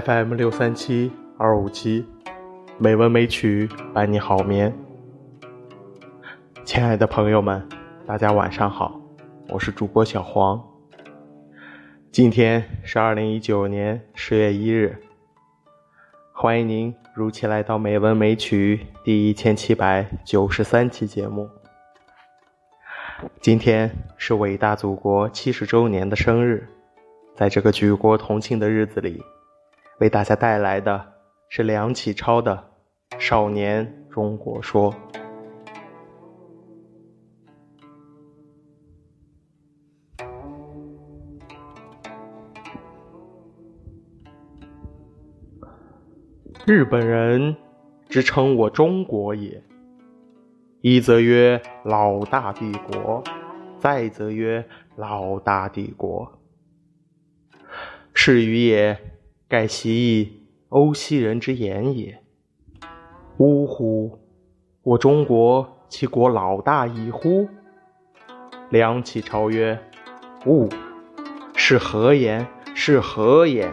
FM 六三七二五七，美文美曲伴你好眠。亲爱的朋友们，大家晚上好，我是主播小黄。今天是二零一九年十月一日，欢迎您如期来到《美文美曲》第一千七百九十三期节目。今天是伟大祖国七十周年的生日，在这个举国同庆的日子里。为大家带来的是梁启超的《少年中国说》。日本人之称我中国也，一则曰老大帝国，再则曰老大帝国。是与也。盖习以欧西人之言也。呜呼！我中国其国老大矣乎？梁启超曰：“吾是何言？是何言？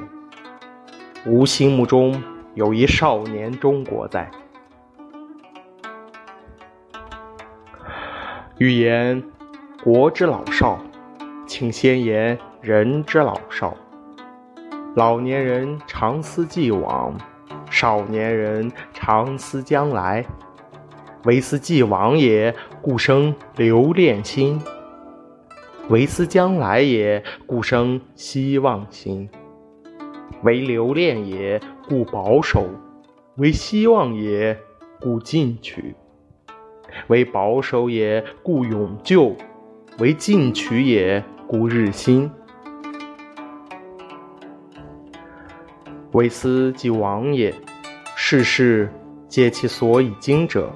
吾心目中有一少年中国在。欲言国之老少，请先言人之老少。”老年人常思既往，少年人常思将来。唯思既往也，故生留恋心；唯思将来也，故生希望心。为留恋也，故保守；为希望也，故进取；为保守也，故永救；为进取也，故日新。为思即往也，世事皆其所以经者，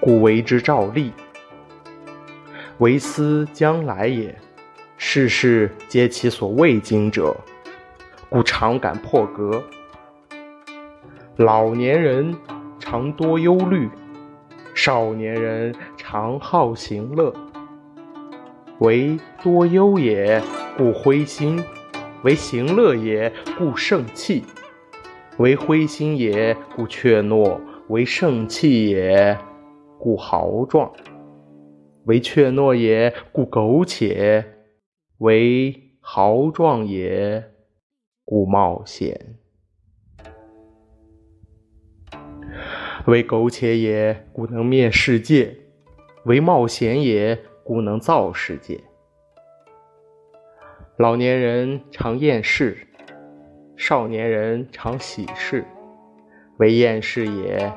故为之照例；为思将来也，世事皆其所未经者，故常感破格。老年人常多忧虑，少年人常好行乐。为多忧也，故灰心。为行乐也，故盛气；为灰心也，故怯懦；为盛气也，故豪壮；为怯懦也，故苟且；为豪壮也，故冒险；为苟且也，故能灭世界；为冒险也，故能造世界。老年人常厌世，少年人常喜事。为厌世也，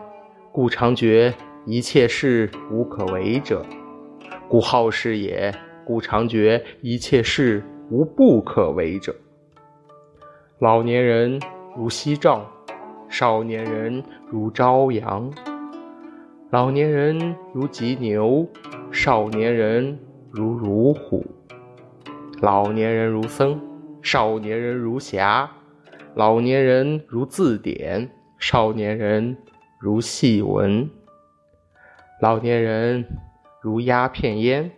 故常觉一切事无可为者；故好事也，故常觉一切事无不可为者。老年人如夕照，少年人如朝阳；老年人如急牛，少年人如如虎。老年人如僧，少年人如侠；老年人如字典，少年人如戏文；老年人如鸦片烟，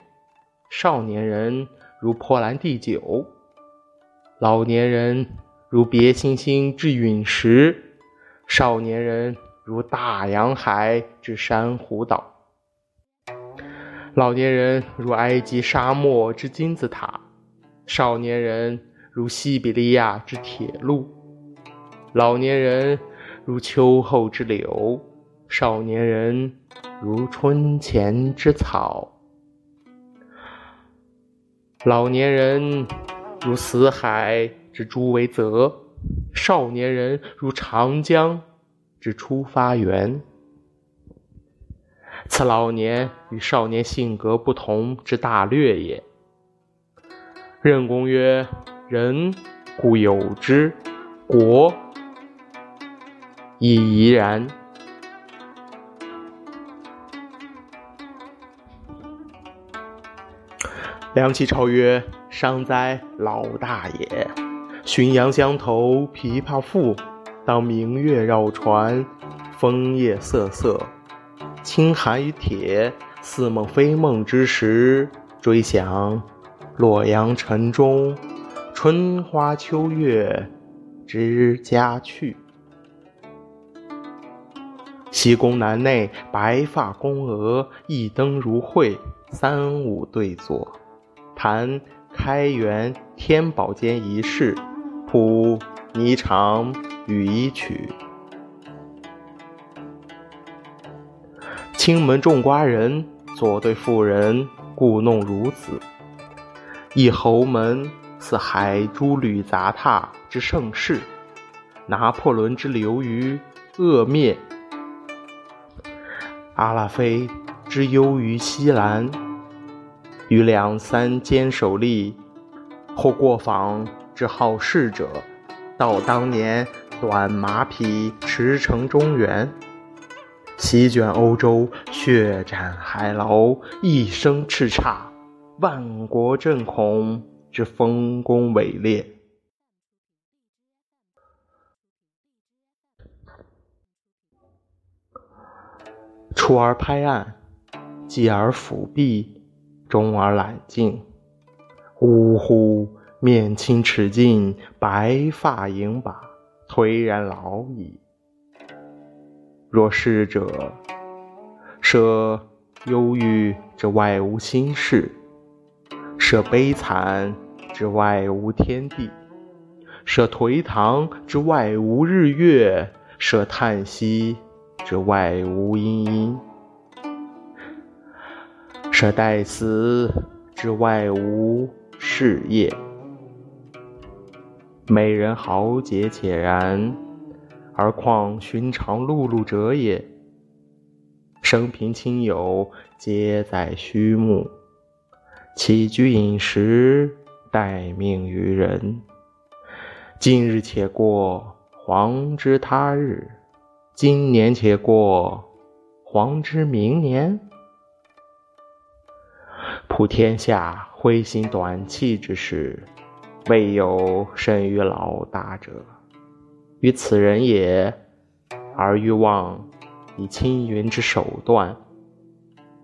少年人如破兰地酒；老年人如别星星之陨石，少年人如大洋海之珊瑚岛；老年人如埃及沙漠之金字塔。少年人如西比利亚之铁路，老年人如秋后之柳，少年人如春前之草。老年人如死海之诸为泽，少年人如长江之出发源。此老年与少年性格不同之大略也。任公曰：“人固有之，国亦宜然。”梁启超曰：“商哉，老大也！浔阳江头，琵琶赋，当明月绕船，枫叶瑟瑟，轻寒于铁，似梦非梦之时，追想。”洛阳城中，春花秋月之家去。西宫南内，白发宫娥，一灯如绘，三五对坐，谈开元天宝间一事，谱霓裳羽衣曲。青门种瓜人，左对妇人，故弄如此。一侯门似海珠履杂沓之盛世，拿破仑之流于恶灭，阿拉菲之忧于西兰，于两三坚守立，或过访之好事者，道当年短马匹驰骋中原。席卷欧洲，血战海牢，一声叱咤，万国震恐之丰功伟烈。初而拍案，继而抚臂，终而揽镜。呜呼！面青齿净，白发盈把，颓然老矣。若逝者，舍忧郁之外无心事，舍悲惨之外无天地，舍颓唐之外无日月，舍叹息之外无阴阴，舍待死之外无事业。美人豪杰且然。而况寻常碌碌者也？生平亲友皆在虚目，起居饮食待命于人。今日且过，黄之他日；今年且过，黄之明年。普天下灰心短气之事，未有甚于老大者。于此人也，而欲望以青云之手段，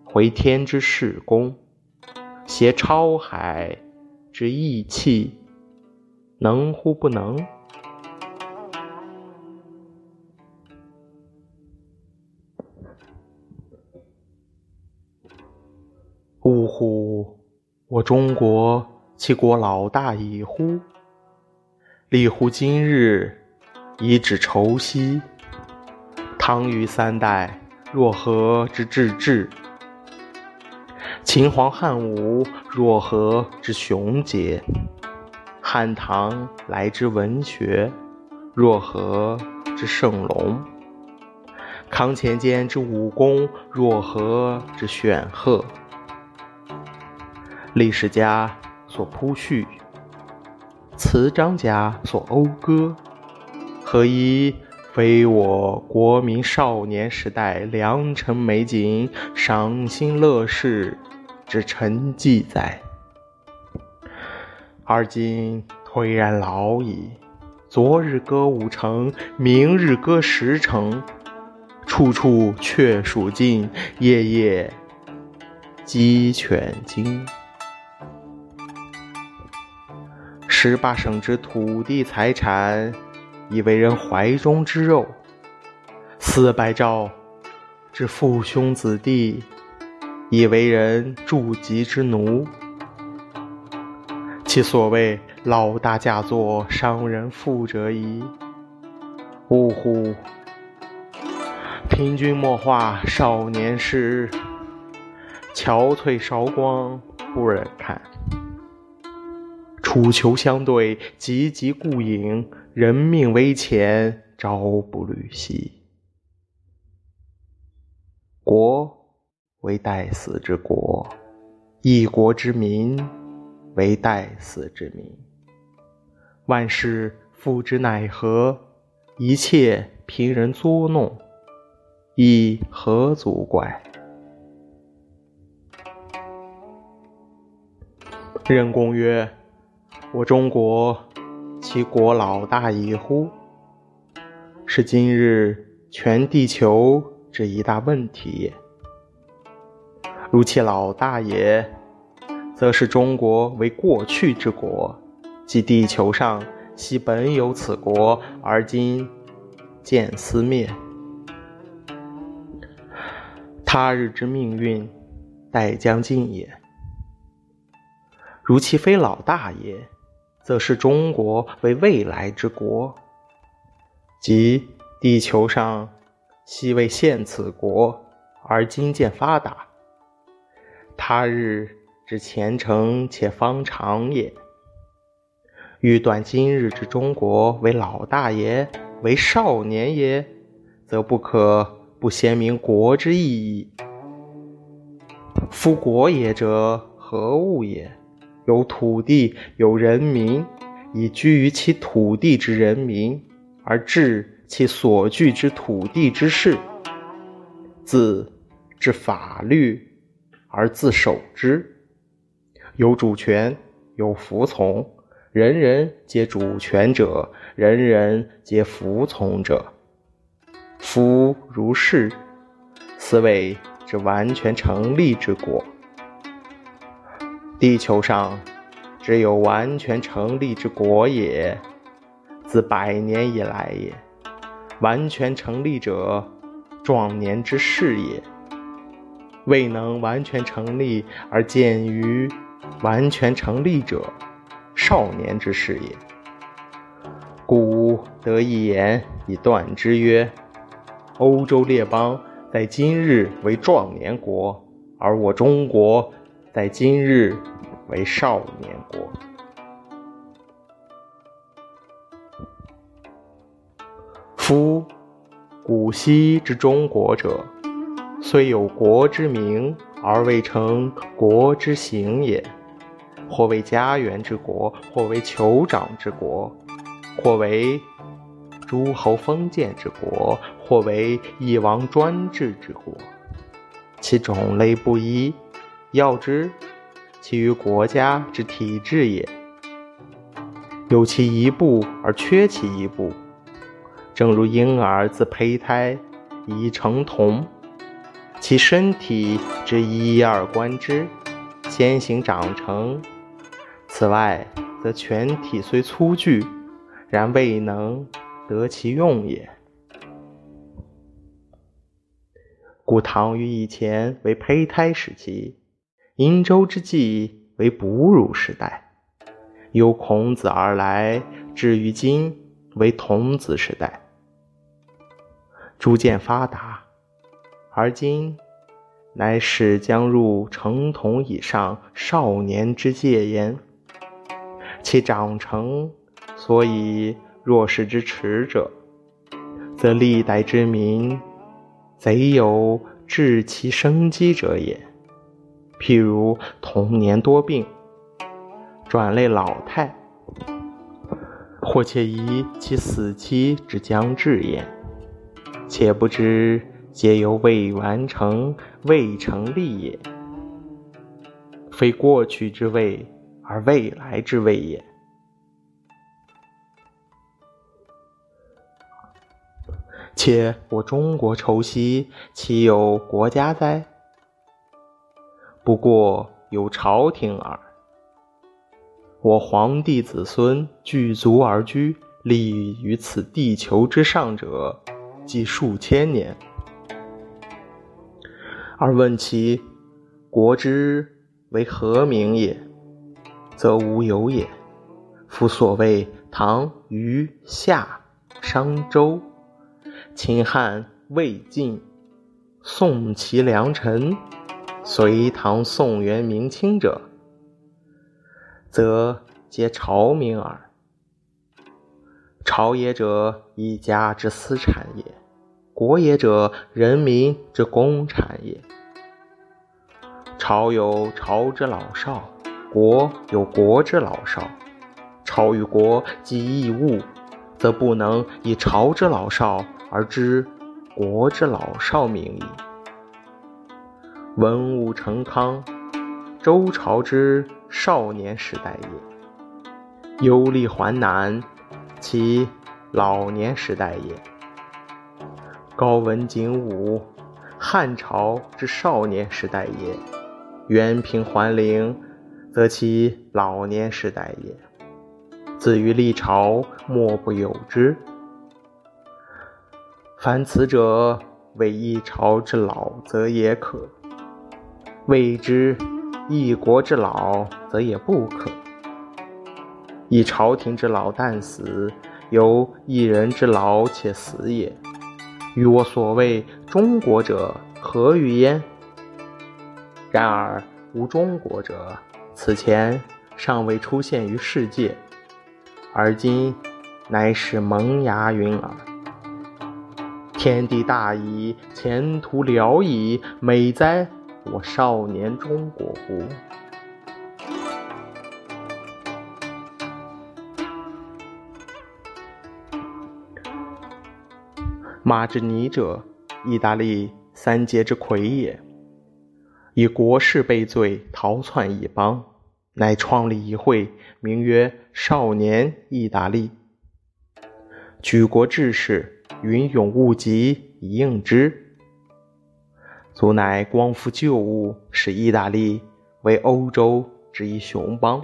回天之势功，携超海之意气，能乎不能？呜呼！我中国其国老大矣乎！立乎今日。以指愁兮，唐虞三代若何之至治？秦皇汉武若何之雄杰？汉唐来之文学若何之盛隆？康乾间之武功若何之显赫？历史家所铺叙，词章家所讴歌。何以非我国民少年时代良辰美景、赏心乐事之沉寂哉？而今颓然老矣，昨日歌五城，明日歌十城，处处却属尽，夜夜鸡犬惊。十八省之土地财产。以为人怀中之肉，四百兆之父兄子弟，以为人助己之奴。其所谓老大嫁作商人妇者矣。呜呼！凭君莫话少年时，憔悴韶光不忍看。楚囚相对，汲汲顾影。人命危前，朝不履兮。国为待死之国，一国之民为待死之民。万事复之奈何？一切凭人作弄，亦何足怪？任公曰：“我中国。”其国老大矣乎？是今日全地球之一大问题也。如其老大也，则是中国为过去之国，即地球上昔本有此国，而今渐思灭。他日之命运，待将尽也。如其非老大也，则视中国为未来之国，即地球上昔未现此国，而今渐发达。他日之前程且方长也。欲断今日之中国为老大也，为少年也，则不可。不先明国之意义。夫国也者，何物也？有土地，有人民。以居于其土地之人民，而治其所居之土地之事，自治法律而自守之。有主权，有服从。人人皆主权者，人人皆服从者。夫如是，斯谓之完全成立之国。地球上只有完全成立之国也，自百年以来也。完全成立者，壮年之事也；未能完全成立而见于完全成立者，少年之事也。故得一言以断之曰。欧洲列邦在今日为壮年国，而我中国在今日为少年国。夫古稀之中国者，虽有国之名，而未成国之形也。或为家园之国，或为酋长之国，或为。诸侯封建之国，或为一王专制之国，其种类不一。要之，其于国家之体制也。有其一部而缺其一部，正如婴儿自胚胎已成童，其身体之一二观之，先行长成。此外，则全体虽粗具，然未能。得其用也。故唐于以前为胚胎时期，殷周之际为哺乳时代，由孔子而来，至于今为童子时代，逐渐发达，而今乃始将入成童以上少年之戒焉。其长成，所以。若是之迟者，则历代之民贼有治其生机者也。譬如童年多病，转类老态，或且疑其死期之将至焉。且不知皆由未完成、未成立也，非过去之未，而未来之未也。且我中国愁兮，岂有国家哉？不过有朝廷耳。我皇帝子孙具足而居，立于此地球之上者，即数千年。而问其国之为何名也，则无有也。夫所谓唐、虞、夏、商、周。秦汉、魏晋、宋齐梁陈、隋唐宋元明清者，则皆朝名耳。朝也者，一家之私产也；国也者，人民之公产也。朝有朝之老少，国有国之老少。朝与国既异物，则不能以朝之老少。而知国之老少名矣。文武成康，周朝之少年时代也；忧厉还南，其老年时代也。高文景武，汉朝之少年时代也；元平桓陵，则其老年时代也。子于历朝，莫不有之。凡此者，为一朝之老，则也可；谓之一国之老，则也不可。一朝廷之老旦死，由一人之老且死也。与我所谓中国者，何与焉？然而无中国者，此前尚未出现于世界，而今乃是萌芽云耳。天地大矣，前途辽矣，美哉我少年中国乎！马志尼者，意大利三杰之魁也，以国事被罪，逃窜异邦，乃创立一会，名曰“少年意大利”，举国志士。云涌物集以应之，足乃光复旧物，使意大利为欧洲之一雄邦。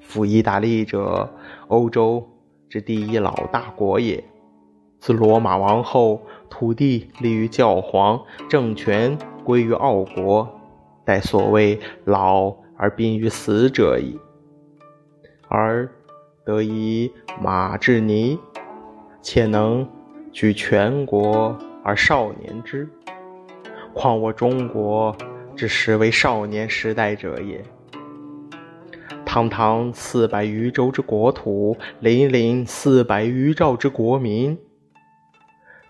夫意大利者，欧洲之第一老大国也。自罗马王后，土地立于教皇，政权归于奥国，待所谓老而濒于死者矣。而得以马志尼，且能。举全国而少年之，况我中国之实为少年时代者也。堂堂四百余州之国土，凛凛四百余兆之国民，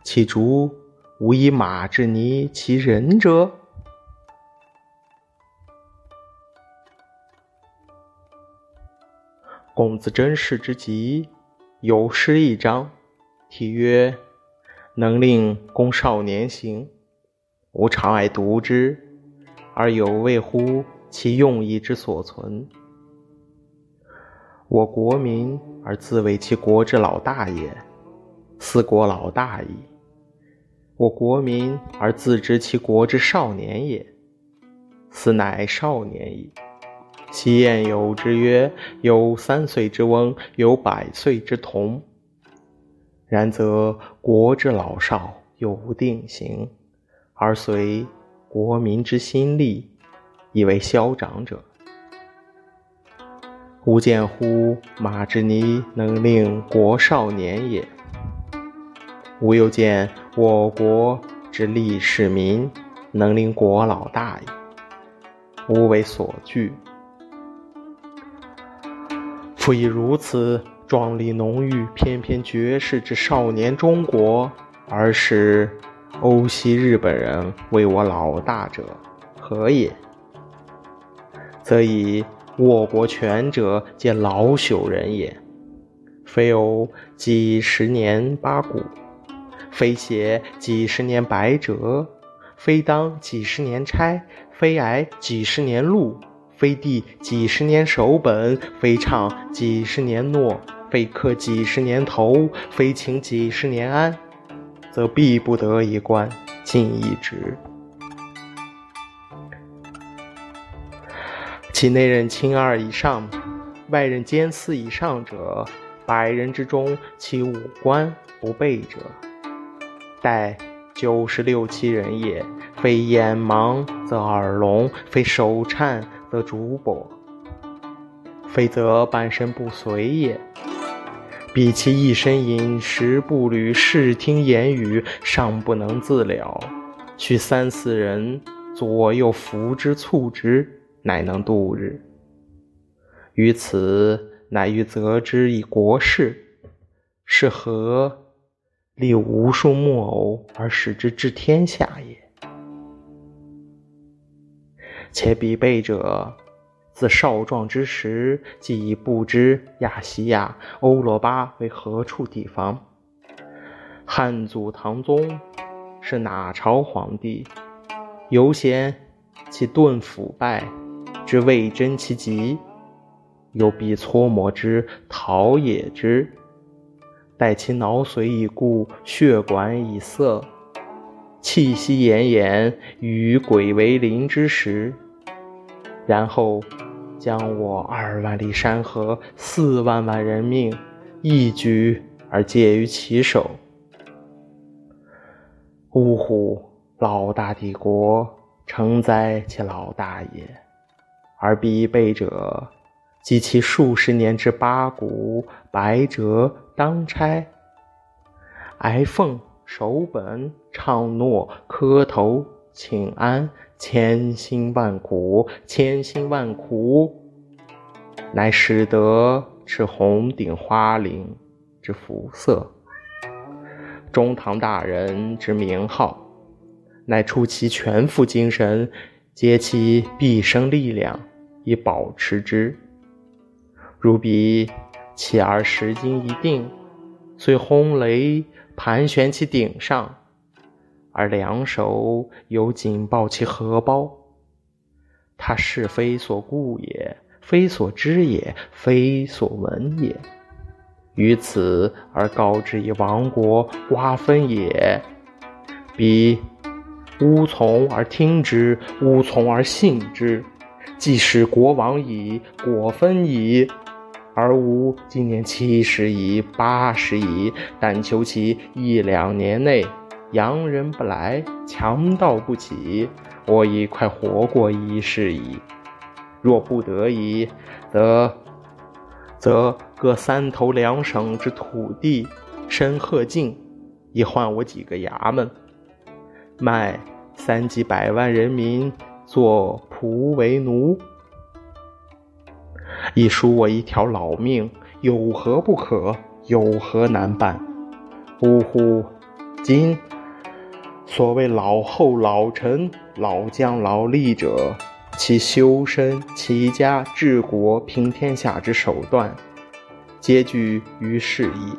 其诸无以马之尼其人者？公子真氏之集，有诗一章，题曰。能令公少年行，吾常爱读之，而有谓乎其用意之所存。我国民而自为其国之老大也，思国老大矣；我国民而自知其国之少年也，斯乃少年矣。其晏有之曰：有三岁之翁，有百岁之童。然则国之老少有无定型，而随国民之心力，以为消长者。吾见乎马之尼能令国少年也。吾又见我国之立士民能令国老大矣。吾为所惧。夫以如此。壮丽浓郁，翩翩绝世之少年中国，而使欧西日本人为我老大者，何也？则以我国权者，皆老朽人也。非有几十年八股，非写几十年百折，非当几十年差，非挨几十年禄，非递几十年手本，非唱几十年诺。非克几十年头，非请几十年安，则必不得一官，进一职。其内任卿二以上，外任监四以上者，百人之中，其五官不备者，待九十六七人也。非眼盲则耳聋，非手颤则足跛，非则半身不遂也。比其一身饮食步履视听言语尚不能自了，须三四人左右扶之促之，乃能度日。于此乃欲责之以国事，是何立无数木偶而使之治天下也？且彼辈者。自少壮之时，即已不知亚细亚、欧罗巴为何处地方。汉祖唐宗是哪朝皇帝？犹嫌其顿腐败，之未真其极，又必搓磨之，陶冶之，待其脑髓已固，血管已塞，气息奄奄，与鬼为邻之时，然后。将我二万里山河、四万万人命一举而借于其手。呜呼！老大帝国承载其老大也，而必备者，及其数十年之八股、百折、当差、挨奉、守本、唱诺、磕头、请安，千辛万苦，千辛万苦，乃使得持红顶花翎之服色，中堂大人之名号。乃出其全副精神，竭其毕生力量以保持之。如彼起而时经一定，遂轰雷盘旋其顶上，而两手犹紧抱其荷包，他是非所顾也，非所知也，非所闻也。于此而告之以亡国瓜分也，彼。吾从而听之，吾从而信之。既使国王矣，果分矣。而吾今年七十矣，八十矣，但求其一两年内，洋人不来，强盗不起，我已快活过一世矣。若不得已，则则各三头两省之土地，申鹤境，以换我几个衙门。卖三几百万人民做仆为奴，已赎我一条老命，有何不可？有何难办？呜呼！今所谓老后、老臣、老将、老吏者，其修身、齐家、治国、平天下之手段，皆具于是矣。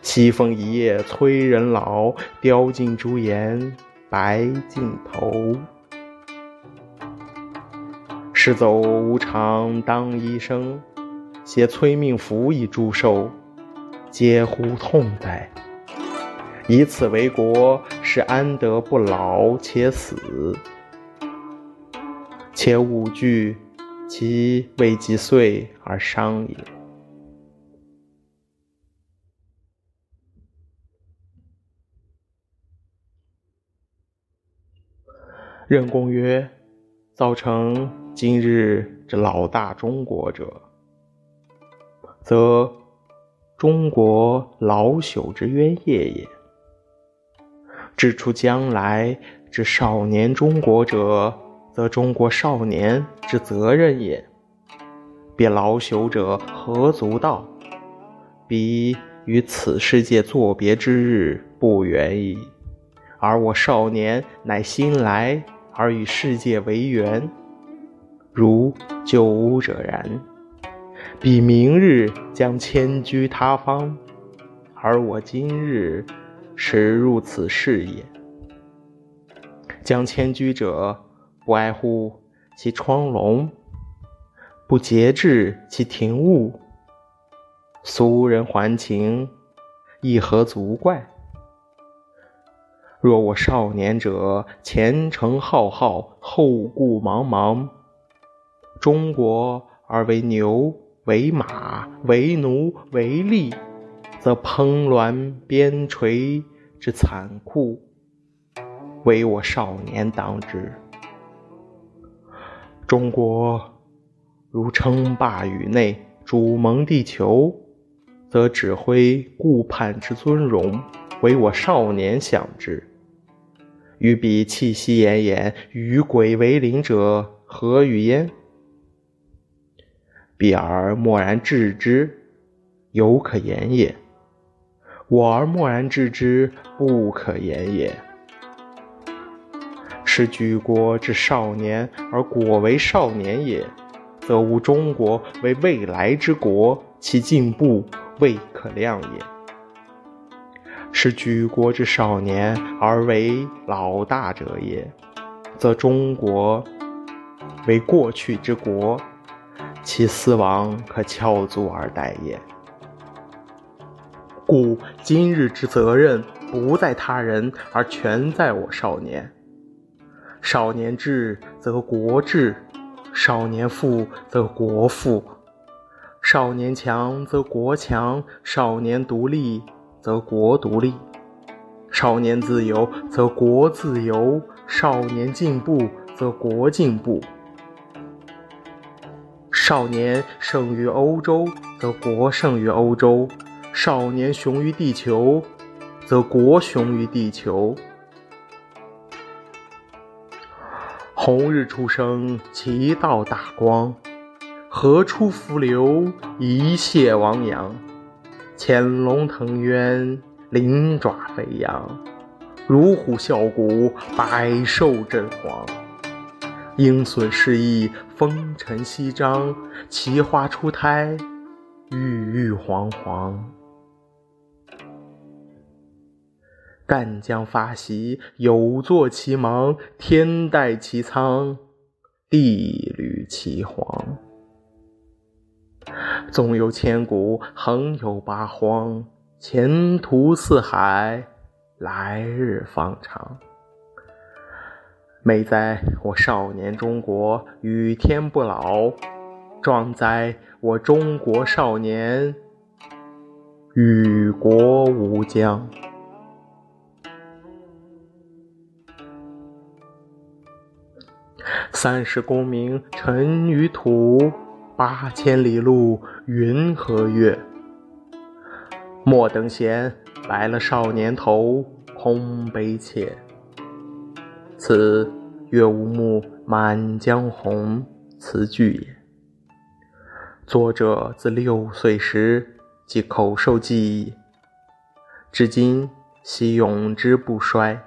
西风一夜催人老，雕尽朱颜白尽头。时走无常当医生，携催命符以祝寿，嗟乎痛哉！以此为国，是安得不老且死？且勿惧其未及岁而伤也。任公曰：“造成今日之老大中国者，则中国老朽之冤业也；指出将来之少年中国者，则中国少年之责任也。别老朽者何足道？彼与此世界作别之日不远矣。而我少年乃新来。”而与世界为缘，如旧屋者然。彼明日将迁居他方，而我今日始入此世也。将迁居者，不外乎其窗笼，不节制其庭务。俗人还情，亦何足怪？若我少年者，前程浩浩，后顾茫茫，中国而为牛、为马、为奴、为吏，则烹栾边陲之残酷，唯我少年当之。中国如称霸宇内，主蒙地球，则指挥顾盼之尊荣，唯我少年享之。与彼气息奄奄，与鬼为邻者，何与焉？彼而默然置之，犹可言也；我而默然置之，不可言也。是举国之少年，而果为少年也，则吾中国为未来之国，其进步未可量也。是举国之少年而为老大者也，则中国为过去之国，其死亡可翘足而待也。故今日之责任不在他人，而全在我少年。少年智则国智，少年富则国富；少年强则国强；少年独立则国独立；少年自由则国自由；少年进步则国进步。少年胜于欧洲，则国胜于欧洲；少年雄于地球，则国雄于地球。红日初升，其道大光；河出伏流，一泻汪洋。潜龙腾渊，鳞爪飞扬；乳虎啸谷，百兽震惶。鹰隼试翼，风尘翕张；奇花初胎，郁郁皇皇。干将发硎，有作其芒；天戴其苍，地履其黄。纵有千古，横有八荒；前途似海，来日方长。美哉，我少年中国与天不老；壮哉，我中国少年与国无疆。三十功名尘与土，八千里路云和月。莫等闲，白了少年头，空悲切。此月无目，满江红词句也。作者自六岁时即口授记忆，至今习咏之不衰。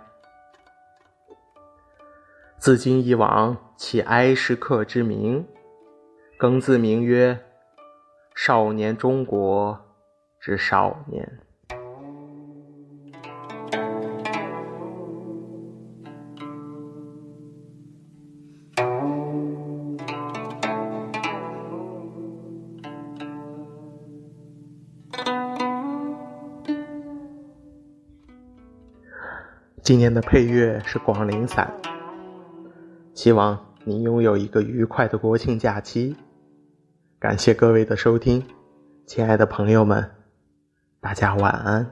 自今以往，起哀时刻之名，更自名曰《少年中国之少年》。今年的配乐是《广陵散》，希望你拥有一个愉快的国庆假期。感谢各位的收听，亲爱的朋友们，大家晚安。